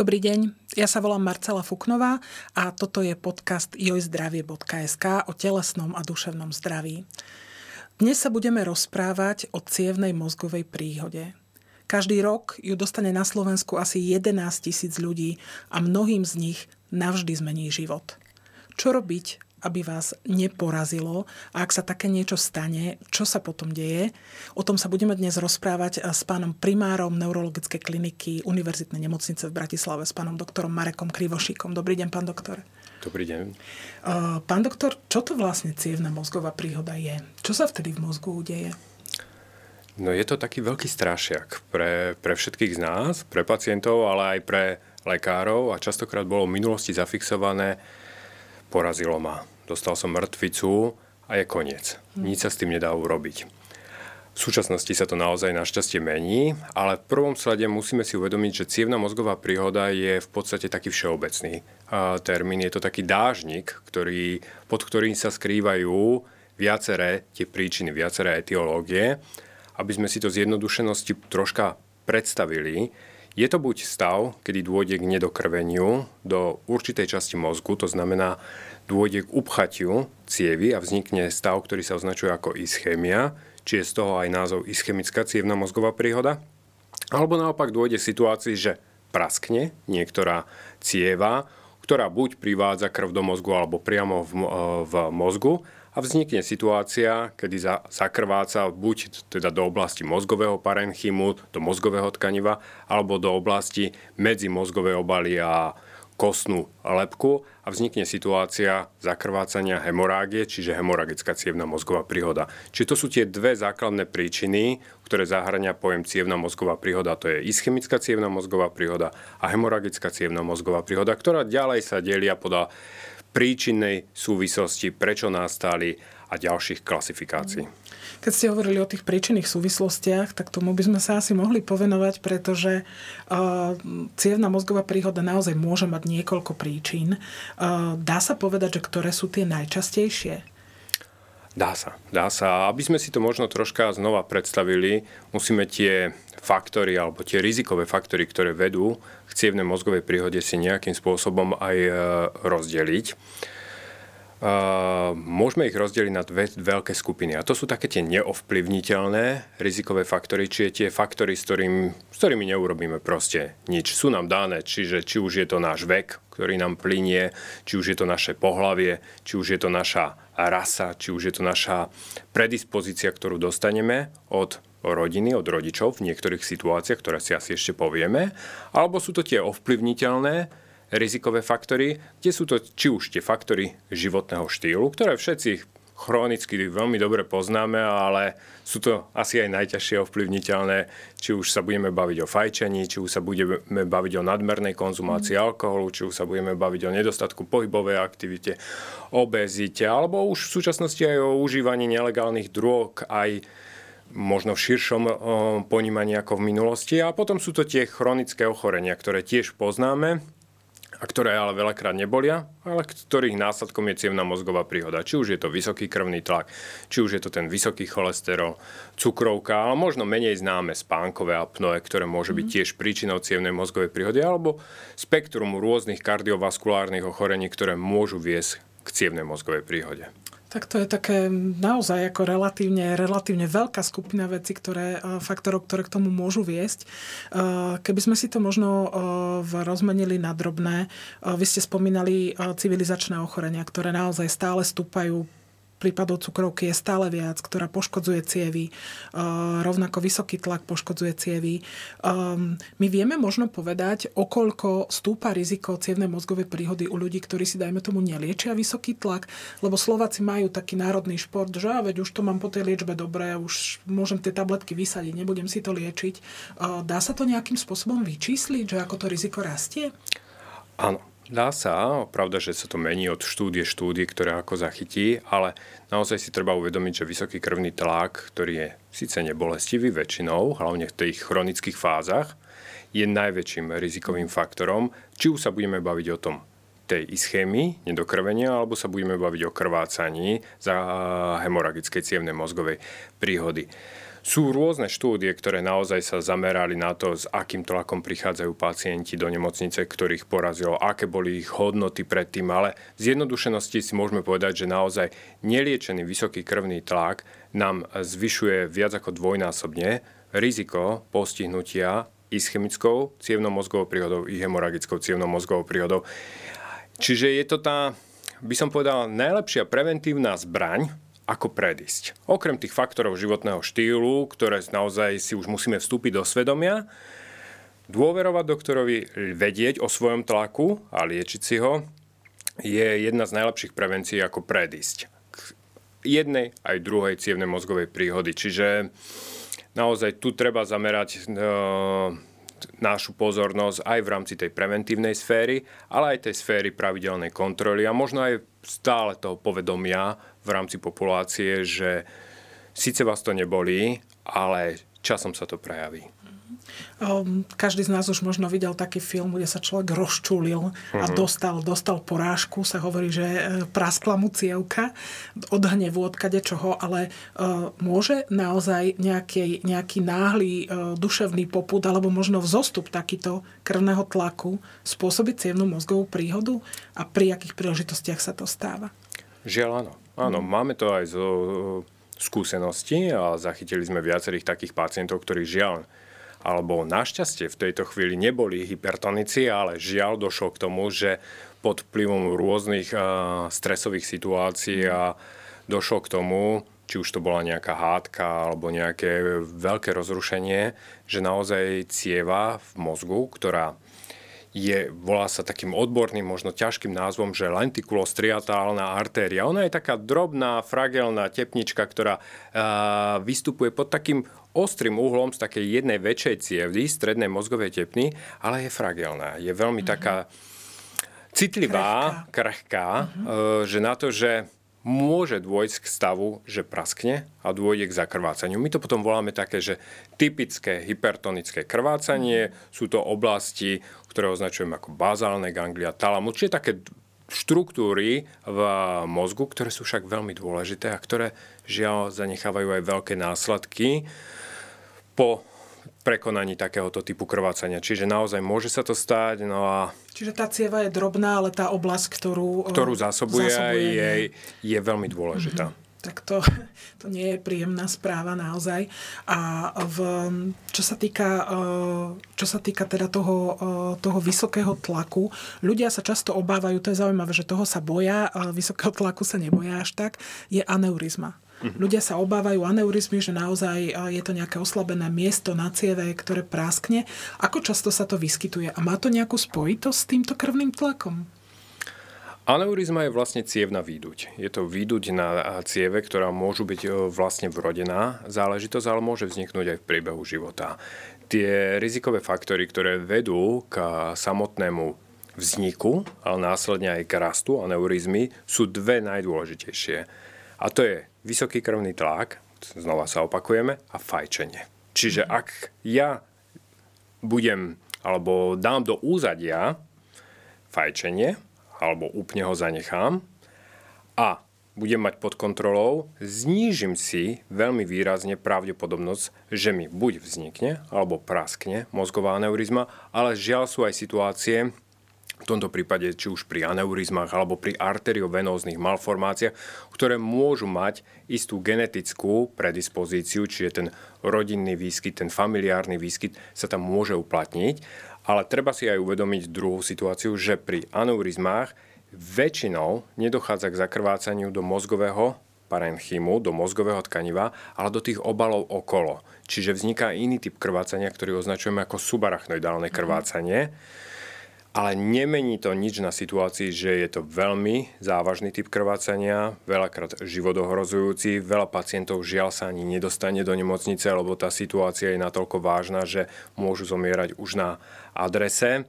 Dobrý deň, ja sa volám Marcela Fuknová a toto je podcast jojzdravie.sk o telesnom a duševnom zdraví. Dnes sa budeme rozprávať o cievnej mozgovej príhode. Každý rok ju dostane na Slovensku asi 11 tisíc ľudí a mnohým z nich navždy zmení život. Čo robiť, aby vás neporazilo a ak sa také niečo stane, čo sa potom deje. O tom sa budeme dnes rozprávať s pánom primárom neurologickej kliniky Univerzitnej nemocnice v Bratislave, s pánom doktorom Marekom Krivošíkom. Dobrý deň, pán doktor. Dobrý deň. Pán doktor, čo to vlastne cievna mozgová príhoda je? Čo sa vtedy v mozgu udeje? No je to taký veľký strašiak pre, pre všetkých z nás, pre pacientov, ale aj pre lekárov a častokrát bolo v minulosti zafixované porazilo ma. Dostal som mŕtvicu a je koniec. Nič sa s tým nedá urobiť. V súčasnosti sa to naozaj našťastie mení, ale v prvom slede musíme si uvedomiť, že cievna mozgová príhoda je v podstate taký všeobecný termín. Je to taký dážnik, ktorý, pod ktorým sa skrývajú viaceré tie príčiny, viaceré etiológie. Aby sme si to zjednodušenosti troška predstavili, je to buď stav, kedy dôjde k nedokrveniu do určitej časti mozgu, to znamená, dôjde k upchatiu cievy a vznikne stav, ktorý sa označuje ako ischémia, či je z toho aj názov ischemická cievna mozgová príhoda. Alebo naopak dôjde k situácii, že praskne niektorá cieva, ktorá buď privádza krv do mozgu alebo priamo v, v mozgu a vznikne situácia, kedy za, zakrváca buď teda do oblasti mozgového parenchymu, do mozgového tkaniva, alebo do oblasti medzi mozgové obaly a kostnú lepku a vznikne situácia zakrvácania hemorágie, čiže hemoragická cievna mozgová príhoda. Čiže to sú tie dve základné príčiny, ktoré zahrania pojem cievna mozgová príhoda. To je ischemická cievna mozgová príhoda a hemoragická cievna mozgová príhoda, ktorá ďalej sa delia podľa príčinnej súvislosti, prečo nastali a ďalších klasifikácií. Keď ste hovorili o tých príčinných súvislostiach, tak tomu by sme sa asi mohli povenovať, pretože uh, cievna mozgová príhoda naozaj môže mať niekoľko príčin. Uh, dá sa povedať, že ktoré sú tie najčastejšie? Dá sa, dá sa. Aby sme si to možno troška znova predstavili, musíme tie faktory alebo tie rizikové faktory, ktoré vedú k cievnej mozgovej príhode si nejakým spôsobom aj e, rozdeliť. Uh, môžeme ich rozdeliť na dve veľké skupiny. A to sú také tie neovplyvniteľné rizikové faktory, čiže tie faktory, s, ktorým, s ktorými neurobíme proste nič. Sú nám dané, čiže či už je to náš vek, ktorý nám plinie, či už je to naše pohlavie, či už je to naša rasa, či už je to naša predispozícia, ktorú dostaneme od rodiny, od rodičov v niektorých situáciách, ktoré si asi ešte povieme, alebo sú to tie ovplyvniteľné rizikové faktory, kde sú to či už tie faktory životného štýlu, ktoré všetci chronicky veľmi dobre poznáme, ale sú to asi aj najťažšie ovplyvniteľné, či už sa budeme baviť o fajčení, či už sa budeme baviť o nadmernej konzumácii mm. alkoholu, či už sa budeme baviť o nedostatku pohybovej aktivite, obezite, alebo už v súčasnosti aj o užívaní nelegálnych drog, aj možno v širšom ponímaní ako v minulosti. A potom sú to tie chronické ochorenia, ktoré tiež poznáme a ktoré ale veľakrát nebolia, ale ktorých následkom je cievna mozgová príhoda. Či už je to vysoký krvný tlak, či už je to ten vysoký cholesterol, cukrovka, ale možno menej známe spánkové apnoe, ktoré môže byť mhm. tiež príčinou cievnej mozgovej príhody, alebo spektrum rôznych kardiovaskulárnych ochorení, ktoré môžu viesť k cievnej mozgovej príhode. Tak to je také naozaj ako relatívne, relatívne veľká skupina vecí, ktoré, e, faktorov, ktoré k tomu môžu viesť. E, keby sme si to možno e, rozmenili na drobné, vy ste spomínali civilizačné ochorenia, ktoré naozaj stále stúpajú prípadov cukrovky je stále viac, ktorá poškodzuje cievy, rovnako vysoký tlak poškodzuje cievy. Ehm, my vieme možno povedať, okoľko stúpa riziko cievnej mozgovej príhody u ľudí, ktorí si, dajme tomu, neliečia vysoký tlak, lebo Slováci majú taký národný šport, že veď už to mám po tej liečbe dobré, už môžem tie tabletky vysadiť, nebudem si to liečiť. Dá sa to nejakým spôsobom vyčísliť, že ako to riziko rastie? Áno. Dá sa, pravda, že sa to mení od štúdie štúdie, ktoré ako zachytí, ale naozaj si treba uvedomiť, že vysoký krvný tlak, ktorý je síce nebolestivý väčšinou, hlavne v tých chronických fázach, je najväčším rizikovým faktorom, či už sa budeme baviť o tom tej ischémii, nedokrvenia, alebo sa budeme baviť o krvácaní za hemoragickej cievnej mozgovej príhody. Sú rôzne štúdie, ktoré naozaj sa zamerali na to, s akým tlakom prichádzajú pacienti do nemocnice, ktorých porazilo, aké boli ich hodnoty predtým, ale z jednodušenosti si môžeme povedať, že naozaj neliečený vysoký krvný tlak nám zvyšuje viac ako dvojnásobne riziko postihnutia ischemickou cievnomozgovou príhodou i hemoragickou cievnomozgovou príhodou. Čiže je to tá, by som povedal, najlepšia preventívna zbraň, ako predísť. Okrem tých faktorov životného štýlu, ktoré naozaj si už musíme vstúpiť do svedomia, dôverovať doktorovi, vedieť o svojom tlaku a liečiť si ho, je jedna z najlepších prevencií, ako predísť k jednej aj druhej cievnej mozgovej príhody. Čiže naozaj tu treba zamerať e, našu pozornosť aj v rámci tej preventívnej sféry, ale aj tej sféry pravidelnej kontroly a možno aj stále toho povedomia v rámci populácie, že síce vás to nebolí, ale časom sa to prejaví. Um, každý z nás už možno videl taký film, kde sa človek rozčulil a uh-huh. dostal, dostal porážku. Sa hovorí, že e, praskla mu cievka od hnevu, od čoho, ale uh, môže naozaj nejaký, nejaký náhly uh, duševný poput alebo možno vzostup takýto krvného tlaku spôsobiť cievnú mozgovú príhodu a pri akých príležitostiach sa to stáva? Žiaľ áno. Áno, uh-huh. máme to aj zo skúsenosti a zachytili sme viacerých takých pacientov, ktorí žiaľ alebo našťastie v tejto chvíli neboli hypertonici, ale žiaľ došlo k tomu, že pod vplyvom rôznych stresových situácií a došlo k tomu, či už to bola nejaká hádka alebo nejaké veľké rozrušenie, že naozaj cieva v mozgu, ktorá je, volá sa takým odborným, možno ťažkým názvom, že lentikulostriatálna artéria. Ona je taká drobná, fragelná tepnička, ktorá uh, vystupuje pod takým ostrým uhlom z takej jednej väčšej cievy, strednej mozgovej tepny, ale je fragelná. Je veľmi mm-hmm. taká citlivá, krehká, krehká mm-hmm. že na to, že môže dôjsť k stavu, že praskne a dôjde k zakrvácaniu. My to potom voláme také, že typické hypertonické krvácanie. Sú to oblasti, ktoré označujeme ako bazálne ganglia, talamus, čiže také štruktúry v mozgu, ktoré sú však veľmi dôležité a ktoré žiaľ zanechávajú aj veľké následky po prekonaní takéhoto typu krvácania. Čiže naozaj môže sa to stať. No a Čiže tá cieva je drobná, ale tá oblasť, ktorú, ktorú zásobuje, zásobuje je, je veľmi dôležitá. Mm-hmm tak to, to nie je príjemná správa naozaj. A v, čo, sa týka, čo sa týka teda toho, toho vysokého tlaku, ľudia sa často obávajú, to je zaujímavé, že toho sa boja, vysokého tlaku sa neboja až tak, je aneurizma. Ľudia sa obávajú aneurizmy, že naozaj je to nejaké oslabené miesto na cieve, ktoré práskne. Ako často sa to vyskytuje? A má to nejakú spojitosť s týmto krvným tlakom? Aneurizma je vlastne cievna výduť. Je to výduť na cieve, ktorá môžu byť e, vlastne vrodená záležitosť, ale môže vzniknúť aj v priebehu života. Tie rizikové faktory, ktoré vedú k samotnému vzniku, ale následne aj k rastu aneurizmy, sú dve najdôležitejšie. A to je vysoký krvný tlak, znova sa opakujeme, a fajčenie. Čiže mhm. ak ja budem alebo dám do úzadia fajčenie, alebo úplne ho zanechám a budem mať pod kontrolou, znížim si veľmi výrazne pravdepodobnosť, že mi buď vznikne alebo praskne mozgová aneurizma, ale žiaľ sú aj situácie, v tomto prípade či už pri aneurizmách alebo pri arteriovenóznych malformáciách, ktoré môžu mať istú genetickú predispozíciu, čiže ten rodinný výskyt, ten familiárny výskyt sa tam môže uplatniť. Ale treba si aj uvedomiť druhú situáciu, že pri aneurizmách väčšinou nedochádza k zakrvácaniu do mozgového parenchymu, do mozgového tkaniva, ale do tých obalov okolo. Čiže vzniká iný typ krvácania, ktorý označujeme ako subarachnoidálne krvácanie. Mm ale nemení to nič na situácii, že je to veľmi závažný typ krvácania, veľakrát životohrozujúci, veľa pacientov žiaľ sa ani nedostane do nemocnice, lebo tá situácia je natoľko vážna, že môžu zomierať už na adrese.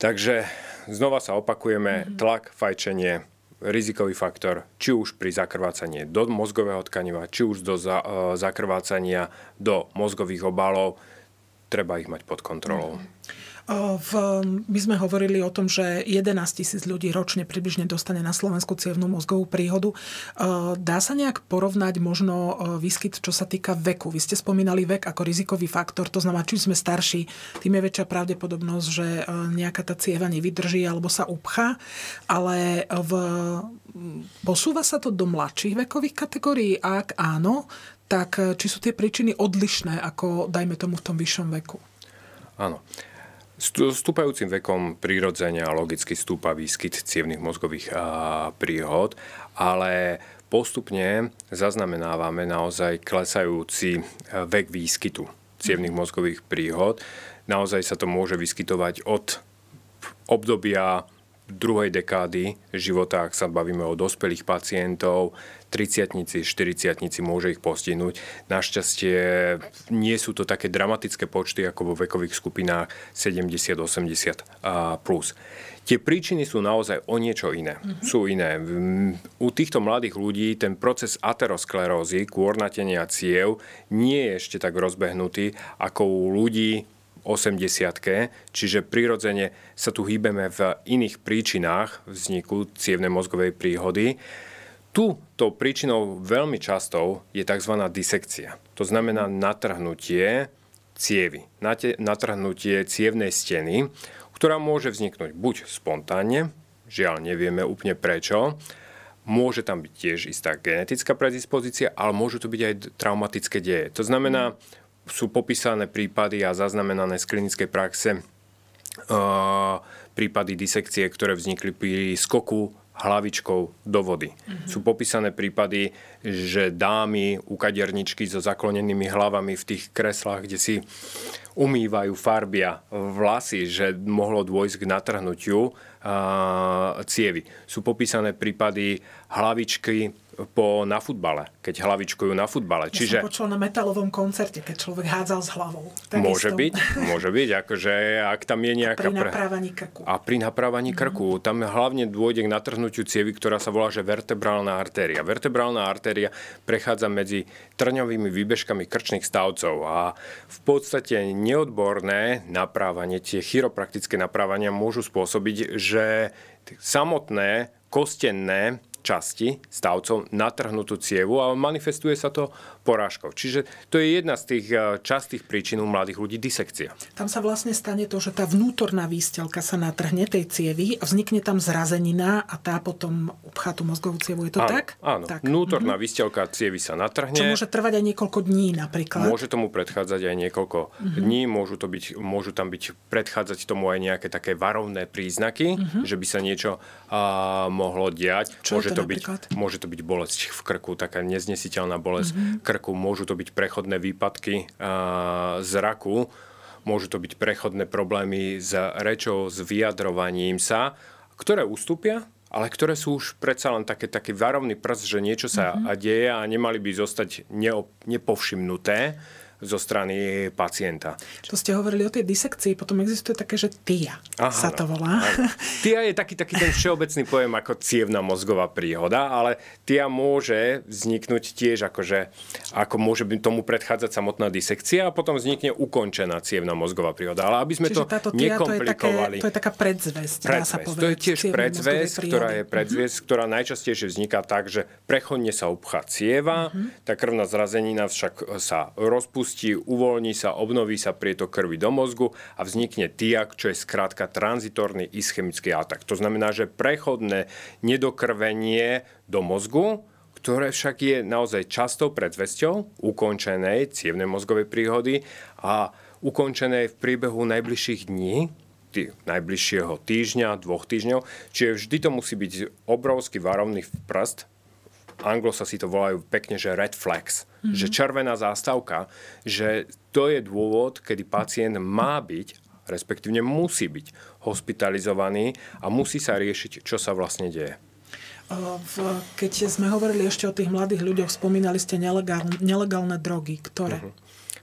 Takže znova sa opakujeme, mhm. tlak, fajčenie, rizikový faktor, či už pri zakrvácaní do mozgového tkaniva, či už do za, e, zakrvácania do mozgových obalov, treba ich mať pod kontrolou. Mm. V, my sme hovorili o tom, že 11 tisíc ľudí ročne približne dostane na Slovensku cievnú mozgovú príhodu. Dá sa nejak porovnať možno výskyt, čo sa týka veku? Vy ste spomínali vek ako rizikový faktor, to znamená, čím sme starší, tým je väčšia pravdepodobnosť, že nejaká tá cieva nevydrží alebo sa upchá, ale v, posúva sa to do mladších vekových kategórií? Ak áno, tak či sú tie príčiny odlišné ako, dajme tomu, v tom vyššom veku? Áno. Stúpajúcim vekom prirodzene a logicky stúpa výskyt cievnych mozgových príhod, ale postupne zaznamenávame naozaj klesajúci vek výskytu cievnych mozgových príhod. Naozaj sa to môže vyskytovať od obdobia druhej dekády života, ak sa bavíme o dospelých pacientov, 30 40 môže ich postihnúť. Našťastie nie sú to také dramatické počty ako vo vekových skupinách 70-80 plus. Tie príčiny sú naozaj o niečo iné. Mm-hmm. Sú iné. U týchto mladých ľudí ten proces aterosklerózy, kôrnatenia ciev, nie je ešte tak rozbehnutý ako u ľudí 80 čiže prirodzene sa tu hýbeme v iných príčinách vzniku cievnej mozgovej príhody. Tu tou príčinou veľmi častou je tzv. disekcia. To znamená natrhnutie cievy, natrhnutie cievnej steny, ktorá môže vzniknúť buď spontánne, žiaľ nevieme úplne prečo, môže tam byť tiež istá genetická predispozícia, ale môžu to byť aj traumatické deje. To znamená, sú popísané prípady a zaznamenané z klinickej praxe prípady disekcie, ktoré vznikli pri skoku hlavičkou do vody. Mm-hmm. Sú popísané prípady, že dámy u kaderničky so zaklonenými hlavami v tých kreslách, kde si umývajú farbia vlasy, že mohlo dôjsť k natrhnutiu uh, cievy. Sú popísané prípady hlavičky po, na futbale, keď hlavičkujú na futbale. Ja Čiže, som počul na metalovom koncerte, keď človek hádzal s hlavou. Tak môže isto. byť, môže byť, akože ak tam je nejaká... A pri naprávaní krku. A pri naprávaní mm-hmm. krku. Tam hlavne dôjde k natrhnutiu cievy, ktorá sa volá, že vertebrálna artéria. Vertebrálna artéria prechádza medzi trňovými výbežkami krčných stavcov a v podstate neodborné naprávanie, tie chiropraktické naprávania môžu spôsobiť, že samotné kostenné časti stavcov natrhnutú cievu a manifestuje sa to porážkou. Čiže to je jedna z tých eh, častých príčin u mladých ľudí, disekcia. Tam sa vlastne stane to, že tá vnútorná výstelka sa natrhne tej cievy a vznikne tam zrazenina a tá potom upchá tú mozgovú cievu. Je to áno, tak? Áno, tak. vnútorná mm-hmm. výstelka cievy sa natrhne. Čo môže trvať aj niekoľko dní napríklad. Môže tomu predchádzať aj niekoľko mm-hmm. dní, môžu, to byť, môžu tam byť predchádzať tomu aj nejaké také varovné príznaky, mm-hmm. že by sa niečo uh, mohlo diať. Čo môže to byť, môže to byť bolesť v krku, taká neznesiteľná bolesť mm-hmm. Krku, môžu to byť prechodné výpadky zraku, môžu to byť prechodné problémy s rečou, s vyjadrovaním sa, ktoré ustúpia, ale ktoré sú už predsa len také, taký varovný prst, že niečo sa mm-hmm. deje a nemali by zostať nepovšimnuté zo strany pacienta. To ste hovorili o tej disekcii, potom existuje také, že TIA Aha, sa to volá. Áno. TIA je taký, taký ten všeobecný pojem ako cievna mozgová príhoda, ale TIA môže vzniknúť tiež akože, ako môže by tomu predchádzať samotná disekcia a potom vznikne ukončená cievna mozgová príhoda. Ale aby sme Čiže to nekomplikovali. To je, také, to je taká predzvesť, predzvesť. sa povedať. To je tiež predzvesť, ktorá je predzvesť, ktorá najčastejšie vzniká tak, že prechodne sa upchá cieva, mm-hmm. tá krvná zrazenina však sa rozpustí vypustí, uvoľní sa, obnoví sa prietok krvi do mozgu a vznikne TIAK, čo je skrátka tranzitorný ischemický atak. To znamená, že prechodné nedokrvenie do mozgu, ktoré však je naozaj častou predzvesťou ukončenej cievnej mozgovej príhody a ukončenej v priebehu najbližších dní, najbližšieho týždňa, dvoch týždňov. Čiže vždy to musí byť obrovský varovný prst anglosa si to volajú pekne, že red flags, mm-hmm. že červená zástavka, že to je dôvod, kedy pacient má byť respektívne musí byť hospitalizovaný a musí sa riešiť, čo sa vlastne deje. Keď sme hovorili ešte o tých mladých ľuďoch, spomínali ste nelegálne, nelegálne drogy. Ktoré? Uh-huh.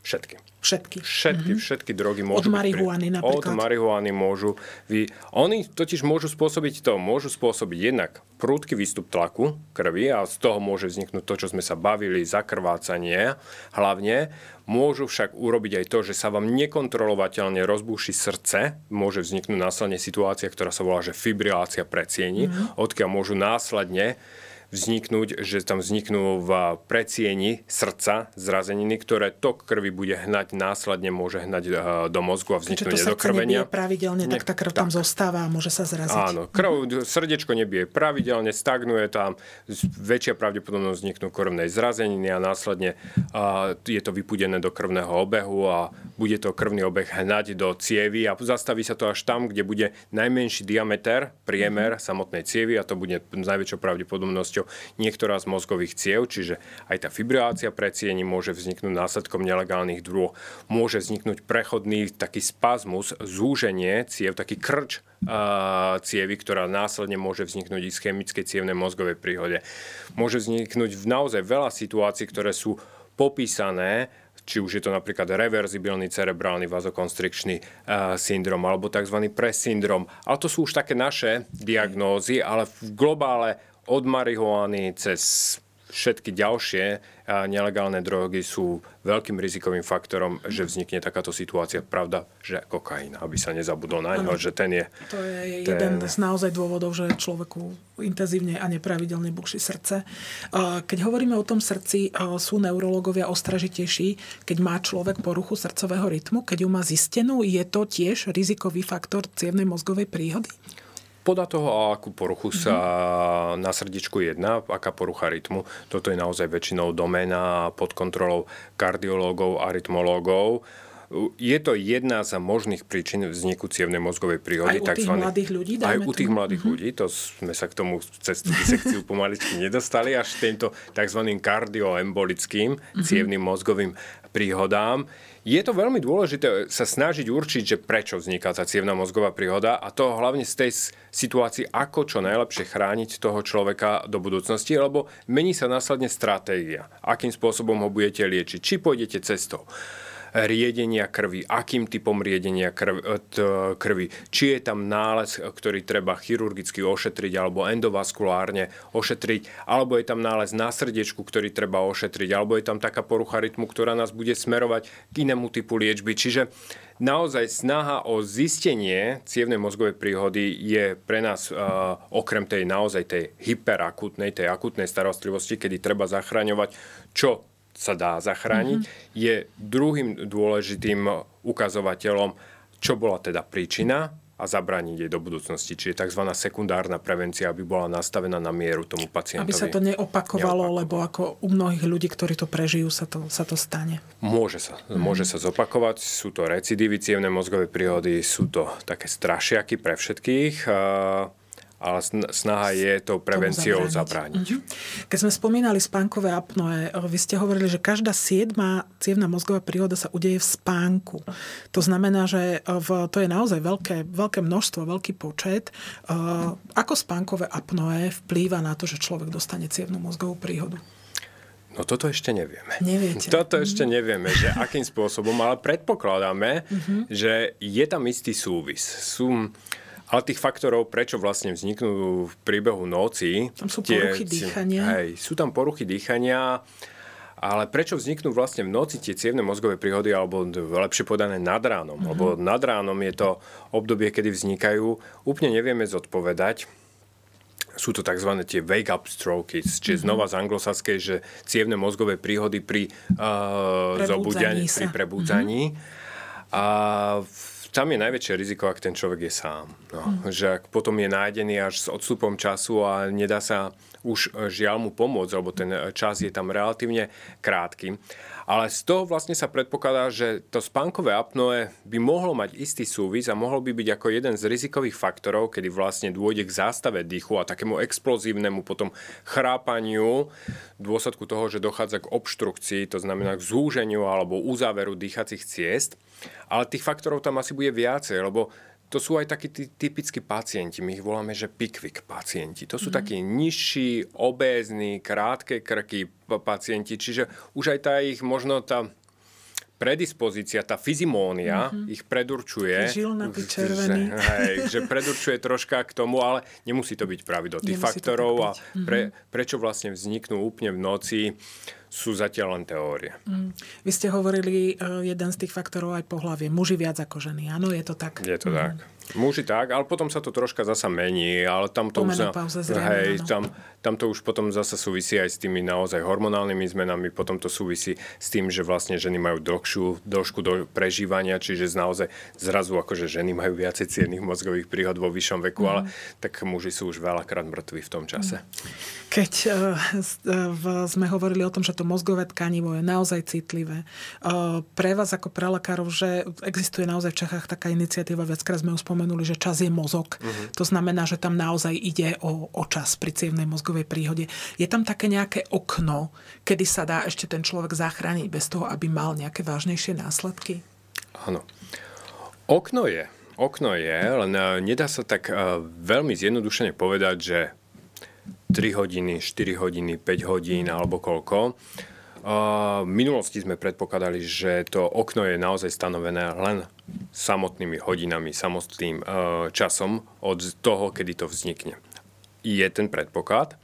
Všetky. Všetky. Všetky, mm-hmm. všetky drogy môžu Od marihuany pri... napríklad. Od marihuany môžu... Vy... Oni totiž môžu spôsobiť to. Môžu spôsobiť jednak prúdky výstup tlaku krvi a z toho môže vzniknúť to, čo sme sa bavili, zakrvácanie hlavne. Môžu však urobiť aj to, že sa vám nekontrolovateľne rozbúši srdce. Môže vzniknúť následne situácia, ktorá sa volá, že fibrilácia predsieni, mm-hmm. odkiaľ môžu následne vzniknúť, že tam vzniknú v predsieni srdca zrazeniny, ktoré tok krvi bude hnať, následne môže hnať eh, do mozgu a vzniknúť Keďže to nedokrvenia. nebije pravidelne, tak tá krv tam zostáva a môže sa zraziť. Áno, krv, srdiečko nebije pravidelne, stagnuje tam, väčšia pravdepodobnosť vzniknú krvnej zrazeniny a následne a, je to vypudené do krvného obehu a bude to krvný obeh hnať do cievy a zastaví sa to až tam, kde bude najmenší diameter, priemer mm-hmm. samotnej cievy a to bude s najväčšou pravdepodobnosťou niektorá z mozgových ciev, čiže aj tá fibrilácia predsiení môže vzniknúť následkom nelegálnych drôh. Môže vzniknúť prechodný taký spazmus, zúženie ciev, taký krč cievy, ktorá následne môže vzniknúť i chemickej cievnej mozgovej príhode. Môže vzniknúť v naozaj veľa situácií, ktoré sú popísané či už je to napríklad reverzibilný cerebrálny vazokonstrikčný uh, syndrom alebo tzv. presyndrom. Ale to sú už také naše diagnózy, ale v globále od marihuany cez všetky ďalšie nelegálne drogy sú veľkým rizikovým faktorom, že vznikne takáto situácia. Pravda, že kokain, aby sa nezabudol na ňo, že ten je... To je ten... jeden z naozaj dôvodov, že človeku intenzívne a nepravidelne buší srdce. Keď hovoríme o tom srdci, sú neurologovia ostražitejší, keď má človek poruchu srdcového rytmu, keď ju má zistenú, je to tiež rizikový faktor cievnej mozgovej príhody? Podľa toho, akú poruchu sa na srdiečku jedná, aká porucha rytmu, toto je naozaj väčšinou doména pod kontrolou kardiológov a rytmológov. Je to jedna z možných príčin vzniku cievnej mozgovej príhody. Aj u tých mladých ľudí? Aj u tých tomu. mladých mm-hmm. ľudí. To sme sa k tomu cez tú disekciu pomaličky nedostali až týmto tzv. kardioembolickým mm-hmm. cievnym mozgovým príhodám. Je to veľmi dôležité sa snažiť určiť, že prečo vzniká tá cievna mozgová príhoda a to hlavne z tej situácii, ako čo najlepšie chrániť toho človeka do budúcnosti, lebo mení sa následne stratégia. Akým spôsobom ho budete liečiť. Či pôjdete cestou riedenia krvi, akým typom riedenia krvi, či je tam nález, ktorý treba chirurgicky ošetriť alebo endovaskulárne ošetriť, alebo je tam nález na srdiečku, ktorý treba ošetriť, alebo je tam taká porucha rytmu, ktorá nás bude smerovať k inému typu liečby. Čiže naozaj snaha o zistenie cievnej mozgovej príhody je pre nás uh, okrem tej naozaj tej hyperakutnej, tej akutnej starostlivosti, kedy treba zachraňovať čo sa dá zachrániť, mm-hmm. je druhým dôležitým ukazovateľom, čo bola teda príčina a zabrániť jej do budúcnosti. Čiže tzv. sekundárna prevencia, aby bola nastavená na mieru tomu pacientovi. Aby sa to neopakovalo, neopakovalo. lebo ako u mnohých ľudí, ktorí to prežijú, sa to, sa to stane. Môže sa. Mm. Môže sa zopakovať. Sú to recidívy cievne mozgové príhody, sú to také strašiaky pre všetkých ale snaha je to prevenciou zabrániť. zabrániť. Mhm. Keď sme spomínali spánkové apnoe, vy ste hovorili, že každá siedma cievna mozgová príhoda sa udeje v spánku. To znamená, že v, to je naozaj veľké, veľké množstvo, veľký počet. Ako spánkové apnoe vplýva na to, že človek dostane cievnu mozgovú príhodu? No toto ešte nevieme. Neviete. Toto mm-hmm. ešte nevieme, že akým spôsobom, ale predpokladáme, mm-hmm. že je tam istý súvis. Sú, ale tých faktorov, prečo vlastne vzniknú v priebehu noci... Tam sú tie, poruchy dýchania. Hej, sú tam poruchy dýchania, ale prečo vzniknú vlastne v noci tie cievne mozgové príhody, alebo lepšie povedané nad ránom? Mm-hmm. Lebo nad ránom je to obdobie, kedy vznikajú. Úplne nevieme zodpovedať. Sú to tzv. tie wake-up strokes, čiže mm-hmm. znova z anglosaskej, že cievne mozgové príhody pri, uh, zobudení, pri prebudzaní. Mm-hmm. A v tam je najväčšie riziko, ak ten človek je sám. No. Mm. Že ak potom je nájdený až s odstupom času a nedá sa už žiaľ mu pomôcť, lebo ten čas je tam relatívne krátky. Ale z toho vlastne sa predpokladá, že to spánkové apnoe by mohlo mať istý súvis a mohlo by byť ako jeden z rizikových faktorov, kedy vlastne dôjde k zástave dýchu a takému explozívnemu potom chrápaniu v dôsledku toho, že dochádza k obštrukcii, to znamená k zúženiu alebo uzáveru dýchacích ciest. Ale tých faktorov tam asi bude viacej, lebo to sú aj takí tí typickí pacienti, my ich voláme, že pikvik pacienti. To sú mm. takí nižší, obézni, krátke krky pacienti, čiže už aj tá ich možno tá predispozícia, tá fyzimónia mm-hmm. ich predurčuje. Červený. Že, hej, že predurčuje troška k tomu, ale nemusí to byť pravidlo tých nemusí faktorov a pre, mhm. prečo vlastne vzniknú úplne v noci sú zatiaľ len teórie. Mm. Vy ste hovorili, uh, jeden z tých faktorov aj pohlavie. Muži viac ako ženy. Áno, je to tak? Je to mm. tak. Muži tak, ale potom sa to troška zasa mení, ale tam to už... Zrejme, hej, tam, tam to už potom zasa súvisí aj s tými naozaj hormonálnymi zmenami, potom to súvisí s tým, že vlastne ženy majú dlhšiu dĺžku do prežívania, čiže naozaj zrazu akože ženy majú viacej cienných mozgových príhod vo vyššom veku, mm. ale tak muži sú už veľakrát mŕtvi v tom čase. Keď uh, uh, sme hovorili o tom, že to mozgové tkanivo je naozaj citlivé, pre vás ako pre lekárov, že existuje naozaj v Čechách taká iniciatíva, viackrát sme ju spomenuli, že čas je mozog. Uh-huh. To znamená, že tam naozaj ide o, o čas pri cievnej mozgovej príhode. Je tam také nejaké okno, kedy sa dá ešte ten človek zachrániť bez toho, aby mal nejaké vážnejšie následky? Áno. Okno je. Okno je, len e, nedá sa tak uh, veľmi zjednodušene povedať, že 3 hodiny, 4 hodiny, 5 hodín alebo koľko. V minulosti sme predpokladali, že to okno je naozaj stanovené len samotnými hodinami, samotným e, časom od toho, kedy to vznikne. Je ten predpoklad,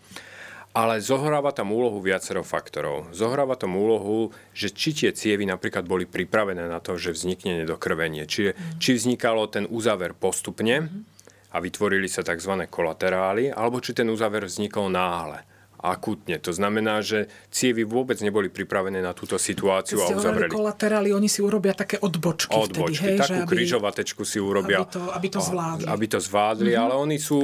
ale zohráva tam úlohu viacero faktorov. Zohráva tam úlohu, že či tie cievy napríklad boli pripravené na to, že vznikne nedokrvenie. Čiže či vznikalo ten uzáver postupne a vytvorili sa tzv. kolaterály, alebo či ten uzáver vznikol náhle akútne. To znamená, že cievy vôbec neboli pripravené na túto situáciu a uzavreli. kolaterály, oni si urobia také odbočky, odbočky vtedy, hej, takú aby, križovatečku si urobia. Aby to, aby to zvládli. Aby to zvládli, mm-hmm. ale oni sú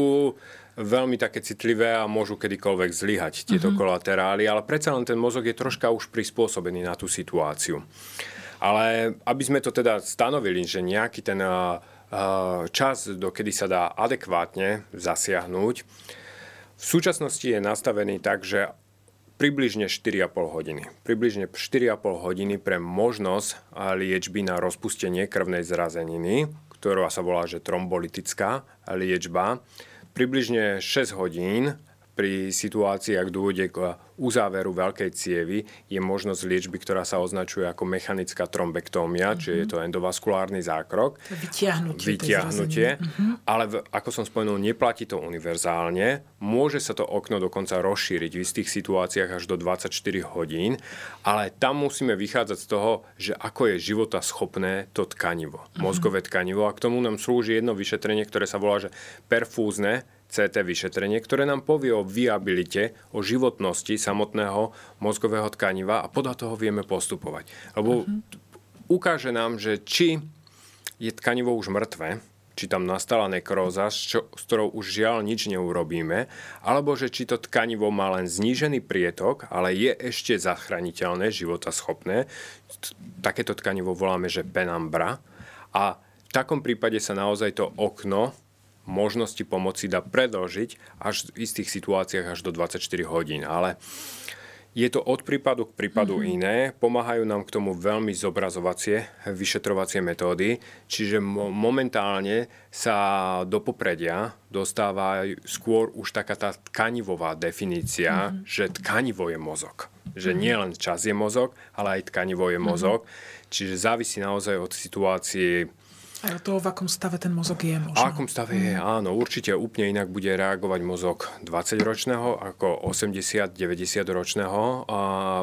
veľmi také citlivé a môžu kedykoľvek zlyhať tieto mm-hmm. kolaterály, ale predsa len ten mozog je troška už prispôsobený na tú situáciu. Ale aby sme to teda stanovili, že nejaký ten čas, dokedy sa dá adekvátne zasiahnuť, v súčasnosti je nastavený tak, že približne 4,5 hodiny. Približne 4,5 hodiny pre možnosť liečby na rozpustenie krvnej zrazeniny, ktorá sa volá, že trombolitická liečba. Približne 6 hodín pri situácii, ak dôjde k uzáveru veľkej cievy, je možnosť liečby, ktorá sa označuje ako mechanická trombektómia, mm-hmm. čiže je to endovaskulárny zákrok. Vytiahnutie. Vytiahnutie. Mm-hmm. Ale v, ako som spomenul, neplatí to univerzálne. Môže sa to okno dokonca rozšíriť v istých situáciách až do 24 hodín, ale tam musíme vychádzať z toho, že ako je života schopné to tkanivo, mm-hmm. mozgové tkanivo. A k tomu nám slúži jedno vyšetrenie, ktoré sa volá, že perfúzne CT vyšetrenie, ktoré nám povie o viabilite, o životnosti samotného mozgového tkaniva a podľa toho vieme postupovať. Lebo uh-huh. ukáže nám, že či je tkanivo už mŕtve, či tam nastala nekróza, s, čo, s ktorou už žiaľ nič neurobíme, alebo že či to tkanivo má len znížený prietok, ale je ešte zachraniteľné, schopné. Takéto tkanivo voláme, že penambra. A v takom prípade sa naozaj to okno možnosti pomoci dá predlžiť až v istých situáciách až do 24 hodín. Ale je to od prípadu k prípadu mm-hmm. iné. Pomáhajú nám k tomu veľmi zobrazovacie vyšetrovacie metódy, čiže mo- momentálne sa do popredia dostáva skôr už taká tá tkanivová definícia, mm-hmm. že tkanivo je mozog. Že mm-hmm. nie len čas je mozog, ale aj tkanivo je mozog. Mm-hmm. Čiže závisí naozaj od situácie aj od toho, v akom stave ten mozog je možno. V akom stave je, áno. Určite úplne inak bude reagovať mozog 20-ročného ako 80-90 ročného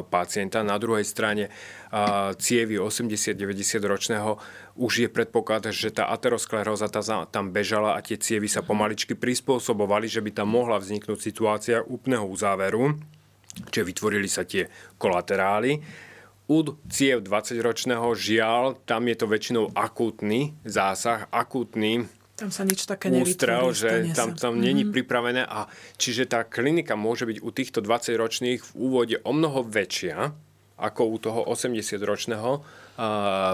pacienta. Na druhej strane cievy 80-90 ročného už je predpoklad, že tá ateroskleróza tam bežala a tie cievy sa pomaličky prispôsobovali, že by tam mohla vzniknúť situácia úplného uzáveru, čiže vytvorili sa tie kolaterály U ciev 20-ročného žiaľ, tam je to väčšinou akútny zásah, akútny tam sa nič také ústrel, že tam, tam mm-hmm. není Mhm. pripravené a čiže tá klinika môže byť u týchto 20-ročných v úvode o mnoho väčšia ako u toho 80-ročného uh,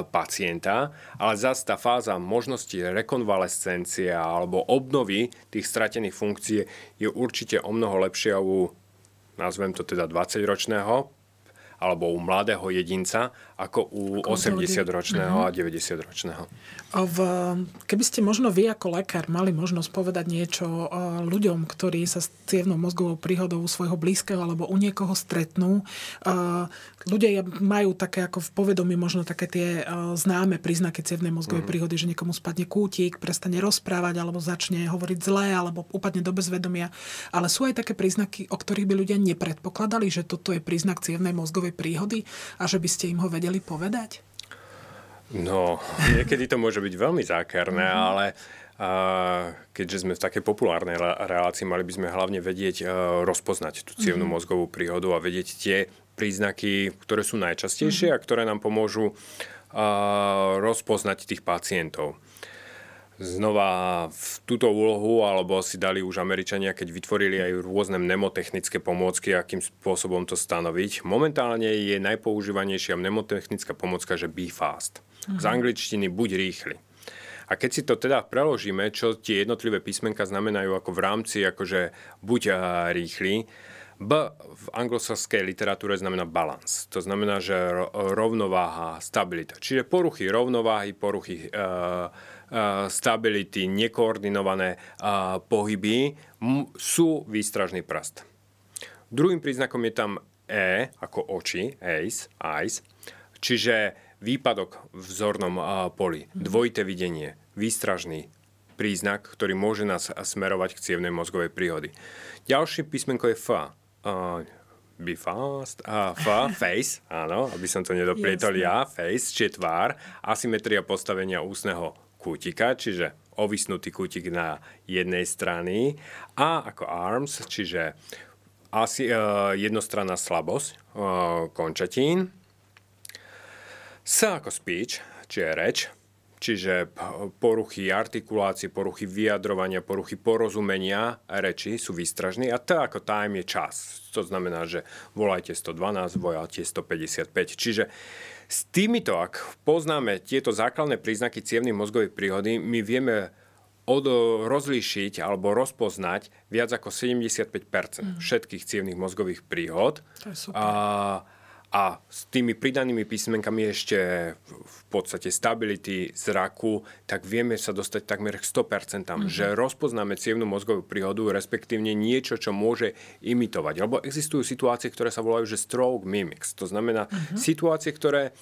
pacienta, ale zase tá fáza možnosti rekonvalescencie alebo obnovy tých stratených funkcií je určite o mnoho lepšia u, nazvem to teda 20-ročného alebo u mladého jedinca, ako u Ako u toho 80-ročného a 90-ročného. A V, keby ste možno vy ako lekár mali možnosť povedať niečo o ľuďom, ktorí sa s cievnou mozgovou príhodou svojho blízkeho alebo u niekoho stretnú, a ľudia majú také ako v povedomí možno také tie a, známe príznaky cievnej mozgovej Mhm. príhody, že niekomu spadne kútik, prestane rozprávať alebo začne hovoriť zle alebo upadne do bezvedomia. Ale sú aj také príznaky, o ktorých by ľudia nepredpokladali, že toto je príznak cievnej mozgovej príhody a že by ste im ho vedeli povedať? No, niekedy to môže byť veľmi zákerné, Mhm. ale a, keďže sme v takej populárnej re- relácii, mali by sme hlavne vedieť a, rozpoznať tú cievnu Mhm. mozgovú príhodu a vedieť tie príznaky, ktoré sú najčastejšie a ktoré nám pomôžu rozpoznať tých pacientov. Znova v túto úlohu, alebo si dali už Američania, keď vytvorili aj rôzne mnemotechnické pomôcky, akým spôsobom to stanoviť. Momentálne je najpoužívanejšia mnemotechnická pomôcka, že be fast. Z angličtiny buď rýchly. A keď si to teda preložíme, čo tie jednotlivé písmenka znamenajú ako v rámci, akože buď rýchly, B v anglosaskej literatúre znamená balance. To znamená, že ro- rovnováha, stabilita. Čiže poruchy rovnováhy, poruchy uh, stability, nekoordinované uh, pohyby sú výstražný prst. Druhým príznakom je tam E ako oči, eyes, eyes, čiže výpadok v vzornom a, poli, dvojité videnie, výstražný príznak, ktorý môže nás smerovať k cievnej mozgovej príhody. Ďalšie písmenko je F. Uh, be fast. A F, face, áno, aby som to nedoplietol ja, face, čiže tvár, asymetria postavenia ústneho kútika, čiže ovisnutý kútik na jednej strany a ako arms, čiže asi uh, jednostranná slabosť uh, končatín. S ako speech, čiže reč, čiže p- poruchy artikulácie, poruchy vyjadrovania, poruchy porozumenia reči sú výstražní a T ako time je čas. To znamená, že volajte 112, volajte 155. Čiže s týmito, ak poznáme tieto základné príznaky cievnej mozgovej príhody, my vieme od, rozlíšiť alebo rozpoznať viac ako 75% všetkých cievnych mozgových príhod. To je super. A, a s tými pridanými písmenkami ešte v- podstate stability zraku, tak vieme sa dostať takmer k 100%, mm-hmm. že rozpoznáme cievnu mozgovú príhodu, respektívne niečo, čo môže imitovať. Lebo existujú situácie, ktoré sa volajú, že stroke mimics. To znamená mm-hmm. situácie, ktoré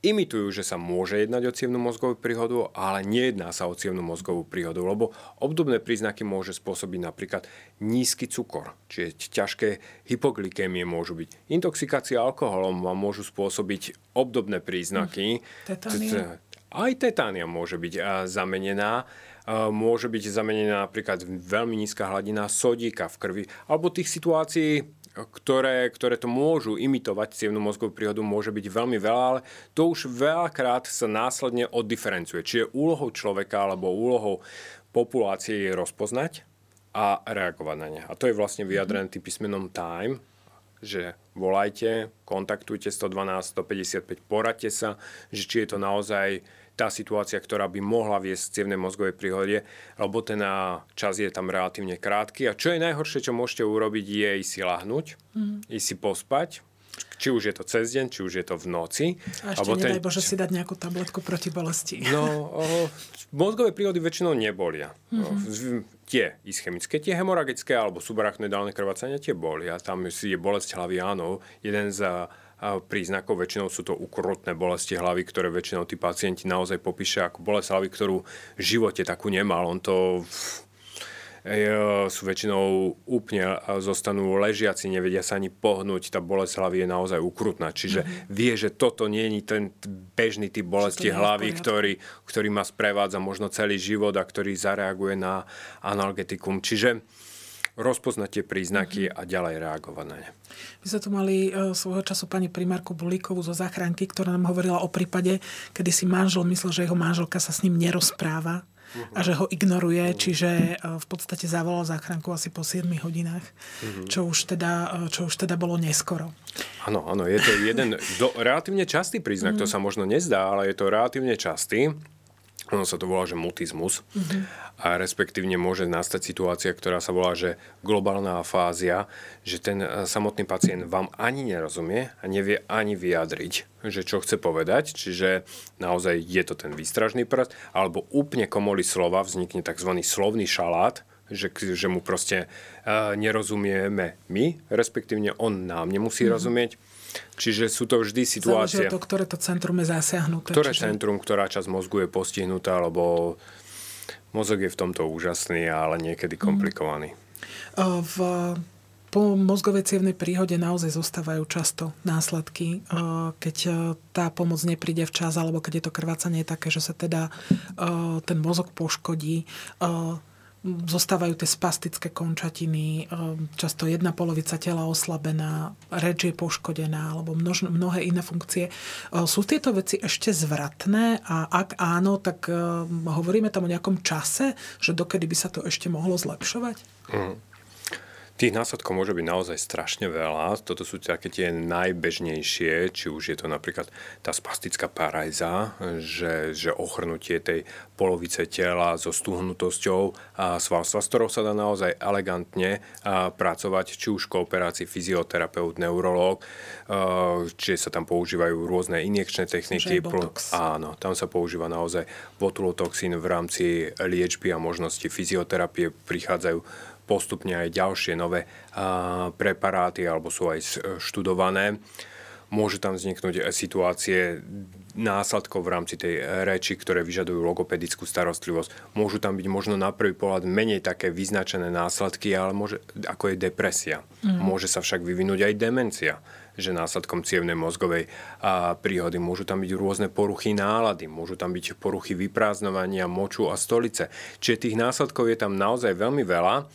imitujú, že sa môže jednať o cievnu mozgovú príhodu, ale nejedná sa o cievnu mozgovú príhodu, lebo obdobné príznaky môže spôsobiť napríklad nízky cukor, čiže ťažké hypoglykémie môžu byť. Intoxikácia alkoholom vám môžu spôsobiť obdobné príznaky. Tetánia. Aj tetánia môže byť zamenená. Môže byť zamenená napríklad veľmi nízka hladina sodíka v krvi, alebo tých situácií, ktoré, ktoré to môžu imitovať cievnu mozgovú príhodu, môže byť veľmi veľa, ale to už veľakrát sa následne oddiferencuje. Čiže úlohou človeka alebo úlohou populácie je rozpoznať a reagovať na ne. A to je vlastne vyjadrené tým písmenom time, že volajte, kontaktujte 112, 155, poradte sa, že či je to naozaj tá situácia, ktorá by mohla viesť k cievnej mozgovej príhode, lebo ten čas je tam relatívne krátky. A čo je najhoršie, čo môžete urobiť, je ísť si lahnúť, mm. ísť si pospať, či už je to cez deň, či už je to v noci. A ešte nedaj Bože si dať nejakú tabletku proti bolesti. No, o, mozgové príhody väčšinou nebolia. Mm-hmm. Tie ischemické, tie hemoragické alebo subarachnoidálne krvácania, tie bolia. Tam si je bolesť hlavy, áno. Jeden z príznakov, väčšinou sú to ukrutné bolesti hlavy, ktoré väčšinou tí pacienti naozaj popíše ako bolesť hlavy, ktorú v živote takú nemal. On to e, sú väčšinou úplne a zostanú ležiaci, nevedia sa ani pohnúť, tá bolesť hlavy je naozaj ukrutná. Čiže mm-hmm. vie, že toto nie je ten bežný typ bolesti hlavy, ktorý, ktorý ma sprevádza možno celý život a ktorý zareaguje na analgetikum. Čiže rozpoznať tie príznaky a ďalej reagovať na ne. My sme tu mali e, svojho času pani primárku Bulíkovú zo záchranky, ktorá nám hovorila o prípade, kedy si manžel myslel, že jeho manželka sa s ním nerozpráva uh-huh. a že ho ignoruje, čiže e, v podstate zavolal záchranku asi po 7 hodinách, uh-huh. čo, už teda, čo už teda bolo neskoro. Áno, áno, je to jeden do, relatívne častý príznak, uh-huh. to sa možno nezdá, ale je to relatívne častý. Ono sa to volá, že mutizmus. Uh-huh. A respektívne môže nastať situácia, ktorá sa volá, že globálna afázia, že ten e, samotný pacient vám ani nerozumie a nevie ani vyjadriť, že čo chce povedať. Čiže naozaj je to ten výstražný prst, alebo úplne komoli slova, vznikne tzv. slovný šalát, že, že mu proste uh, nerozumieme my, respektívne on nám nemusí uh-huh. rozumieť Čiže sú to vždy situácie... Záleží to, ktoré to centrum je zasiahnuté. Ktoré čiže... centrum, ktorá časť mozgu je postihnutá, lebo mozog je v tomto úžasný, ale niekedy mhm. komplikovaný. V po mozgovej cievnej príhode naozaj zostávajú často následky, keď tá pomoc nepríde včas, alebo keď je to krvácanie také, že sa teda ten mozog poškodí zostávajú tie spastické končatiny, ehm, často jedna polovica tela oslabená, reč je poškodená alebo množ, mnohé iné funkcie. Ehm, sú tieto veci ešte zvratné a ak áno, tak ehm, hovoríme tam o nejakom čase, že dokedy by sa to ešte mohlo zlepšovať? Mm. Tých následkov môže byť naozaj strašne veľa. Toto sú také tie najbežnejšie, či už je to napríklad tá spastická parajza, že, že ochrnutie tej polovice tela so stuhnutosťou a svalstva, s ktorou sa dá naozaj elegantne pracovať, či už v kooperácii fyzioterapeut, neurológ, či sa tam používajú rôzne injekčné techniky. Áno, tam sa používa naozaj botulotoxín v rámci liečby a možnosti fyzioterapie. Prichádzajú postupne aj ďalšie nové preparáty alebo sú aj študované. Môžu tam vzniknúť situácie následkov v rámci tej reči, ktoré vyžadujú logopedickú starostlivosť. Môžu tam byť možno na prvý pohľad menej také vyznačené následky, ale môže, ako je depresia. Mm. Môže sa však vyvinúť aj demencia že následkom cievnej mozgovej a, príhody môžu tam byť rôzne poruchy nálady, môžu tam byť poruchy vyprázdnovania moču a stolice. Čiže tých následkov je tam naozaj veľmi veľa.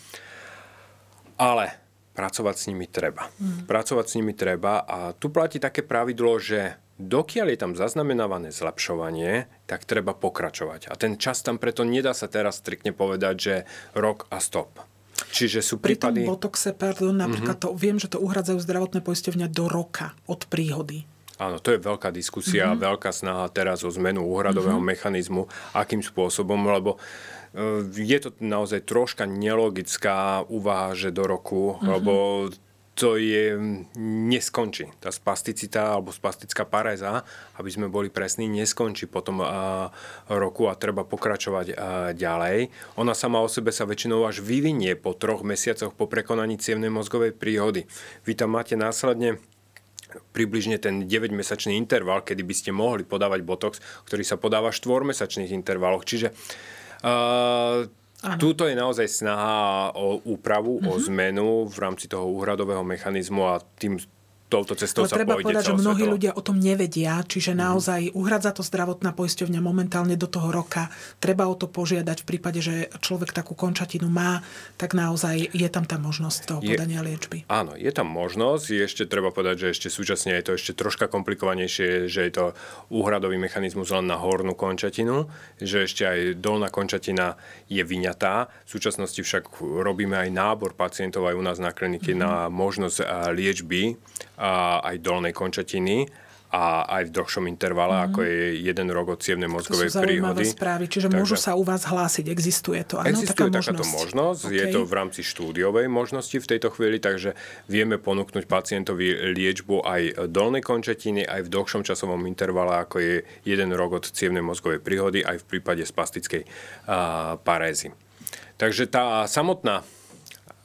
Ale pracovať s nimi treba. Mm. Pracovať s nimi treba a tu platí také pravidlo, že dokiaľ je tam zaznamenávané zlepšovanie, tak treba pokračovať. A ten čas tam preto nedá sa teraz striktne povedať, že rok a stop. Čiže sú prípady... Pri tom botoxe, pardon, napríklad mm-hmm. to, viem, že to uhradzajú zdravotné poisťovňa do roka od príhody. Áno, to je veľká diskusia, mm-hmm. veľká snaha teraz o zmenu úhradového mm-hmm. mechanizmu, akým spôsobom, lebo je to naozaj troška nelogická úvaha, že do roku, uh-huh. lebo to je, neskončí. Tá spasticita alebo spastická pareza, aby sme boli presní, neskončí potom a, roku a treba pokračovať a, ďalej. Ona sama o sebe sa väčšinou až vyvinie po troch mesiacoch po prekonaní cievnej mozgovej príhody. Vy tam máte následne približne ten 9-mesačný interval, kedy by ste mohli podávať botox, ktorý sa podáva v 4-mesačných intervaloch. Čiže Uh, Túto je naozaj snaha o úpravu, uh-huh. o mhm. zmenu v rámci toho úhradového mechanizmu a tým touto cestou Ale sa treba povedať, že mnohí ľudia o tom nevedia, čiže mm. naozaj uhradza to zdravotná poisťovňa momentálne do toho roka. Treba o to požiadať v prípade, že človek takú končatinu má, tak naozaj je tam tá možnosť toho je, podania liečby. Áno, je tam možnosť. Ešte treba povedať, že ešte súčasne je to ešte troška komplikovanejšie, že je to úhradový mechanizmus len na hornú končatinu, že ešte aj dolná končatina je vyňatá. V súčasnosti však robíme aj nábor pacientov aj u nás na klinike mm. na možnosť liečby a aj dolnej končatiny a aj v dlhšom intervale, mm-hmm. ako je jeden rok od cievnej mozgovej to sú príhody. správy, čiže Takže, môžu sa u vás hlásiť, existuje to. Áno, existuje taká takáto možnosť, okay. je to v rámci štúdiovej možnosti v tejto chvíli, takže vieme ponúknuť pacientovi liečbu aj dolnej končatiny, aj v dlhšom časovom intervale, ako je jeden rok od cievnej mozgovej príhody, aj v prípade spastickej uh, parézy. Takže tá samotná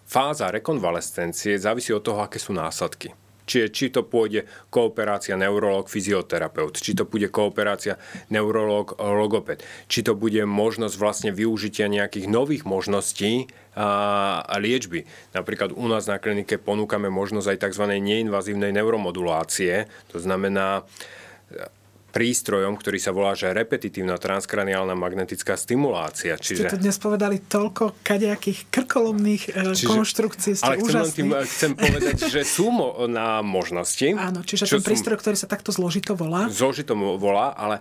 fáza rekonvalescencie závisí od toho, aké sú následky. Či, či to pôjde kooperácia neurolog, fyzioterapeut, či to bude kooperácia neurolog, logoped, či to bude možnosť vlastne využitia nejakých nových možností a liečby. Napríklad u nás na klinike ponúkame možnosť aj tzv. neinvazívnej neuromodulácie, to znamená prístrojom, ktorý sa volá, že repetitívna transkraniálna magnetická stimulácia. Čiže... Ste tu dnes povedali toľko kadejakých krkolomných e, čiže... konštrukcií, ste ale chcem, tým, chcem povedať, že sú mo- na možnosti. Áno, čiže ten prístroj, som... ktorý sa takto zložito volá. Zložito volá, ale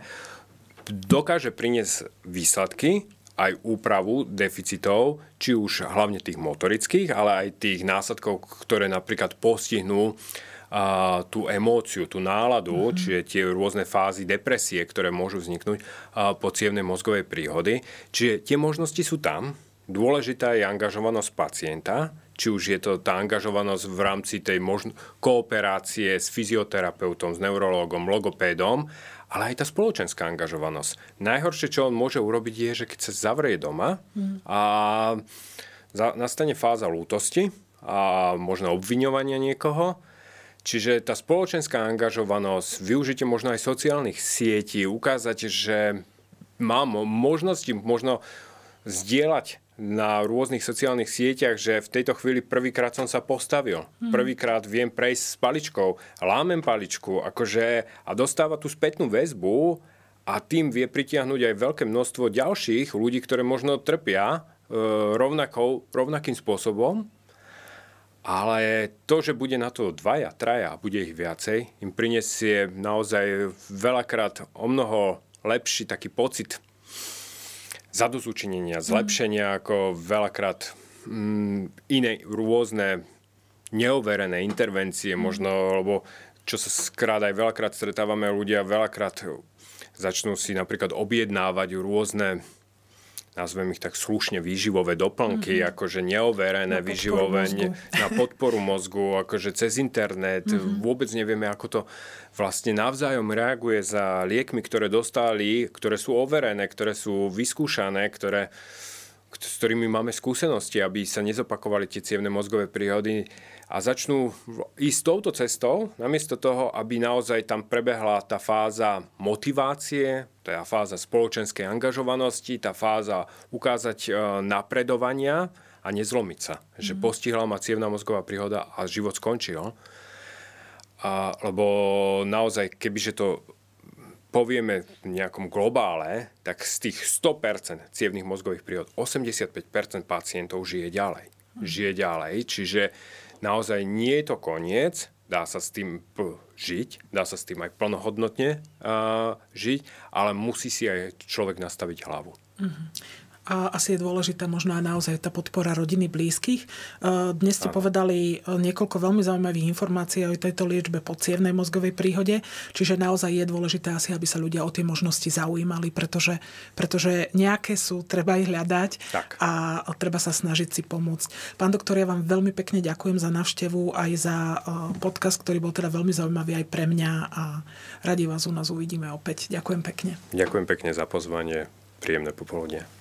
dokáže priniesť výsledky, aj úpravu deficitov, či už hlavne tých motorických, ale aj tých následkov, ktoré napríklad postihnú a, tú emóciu, tú náladu, mm-hmm. čiže tie rôzne fázy depresie, ktoré môžu vzniknúť a, po cievnej mozgovej príhody. Čiže tie možnosti sú tam. Dôležitá je angažovanosť pacienta, či už je to tá angažovanosť v rámci tej možno- kooperácie s fyzioterapeutom, s neurologom, logopédom ale aj tá spoločenská angažovanosť. Najhoršie, čo on môže urobiť, je, že keď sa zavrie doma mm. a za, nastane fáza lútosti a možno obviňovania niekoho, Čiže tá spoločenská angažovanosť, využitie možno aj sociálnych sietí, ukázať, že mám možnosti možno zdieľať na rôznych sociálnych sieťach, že v tejto chvíli prvýkrát som sa postavil. Mm. Prvýkrát viem prejsť s paličkou, lámem paličku akože, a dostáva tú spätnú väzbu a tým vie pritiahnuť aj veľké množstvo ďalších ľudí, ktoré možno trpia e, rovnakou, rovnakým spôsobom. Ale to, že bude na to dvaja, traja a bude ich viacej, im prinesie naozaj veľakrát o mnoho lepší taký pocit zadozučinenia, zlepšenia, mm. ako veľakrát mm, iné rôzne neoverené intervencie, mm. možno, lebo čo sa skrát aj veľakrát stretávame, ľudia veľakrát začnú si napríklad objednávať rôzne nazvem ich tak slušne, výživové doplnky, mm-hmm. akože neoverené na výživové ne, na podporu mozgu, akože cez internet. Mm-hmm. Vôbec nevieme, ako to vlastne navzájom reaguje za liekmi, ktoré dostali, ktoré sú overené, ktoré sú vyskúšané, ktoré s ktorými máme skúsenosti, aby sa nezopakovali tie cievne mozgové príhody a začnú ísť touto cestou, namiesto toho, aby naozaj tam prebehla tá fáza motivácie, tá fáza spoločenskej angažovanosti, tá fáza ukázať e, napredovania a nezlomiť sa. Mm. Že mhm. postihla ma cievna mozgová príhoda a život skončil. A, lebo naozaj, kebyže to povieme v nejakom globále, tak z tých 100% cievných mozgových príhod 85% pacientov žije ďalej. Žije ďalej, čiže naozaj nie je to koniec, dá sa s tým žiť, dá sa s tým aj plnohodnotne uh, žiť, ale musí si aj človek nastaviť hlavu. Mm-hmm a asi je dôležitá možno aj naozaj tá podpora rodiny blízkych. E, dnes ste povedali e, niekoľko veľmi zaujímavých informácií o tejto liečbe po cievnej mozgovej príhode, čiže naozaj je dôležité asi, aby sa ľudia o tie možnosti zaujímali, pretože, pretože nejaké sú, treba ich hľadať tak. a treba sa snažiť si pomôcť. Pán doktor, ja vám veľmi pekne ďakujem za návštevu aj za e, podcast, ktorý bol teda veľmi zaujímavý aj pre mňa a radi vás u nás uvidíme opäť. Ďakujem pekne. Ďakujem pekne za pozvanie. Príjemné popoludne.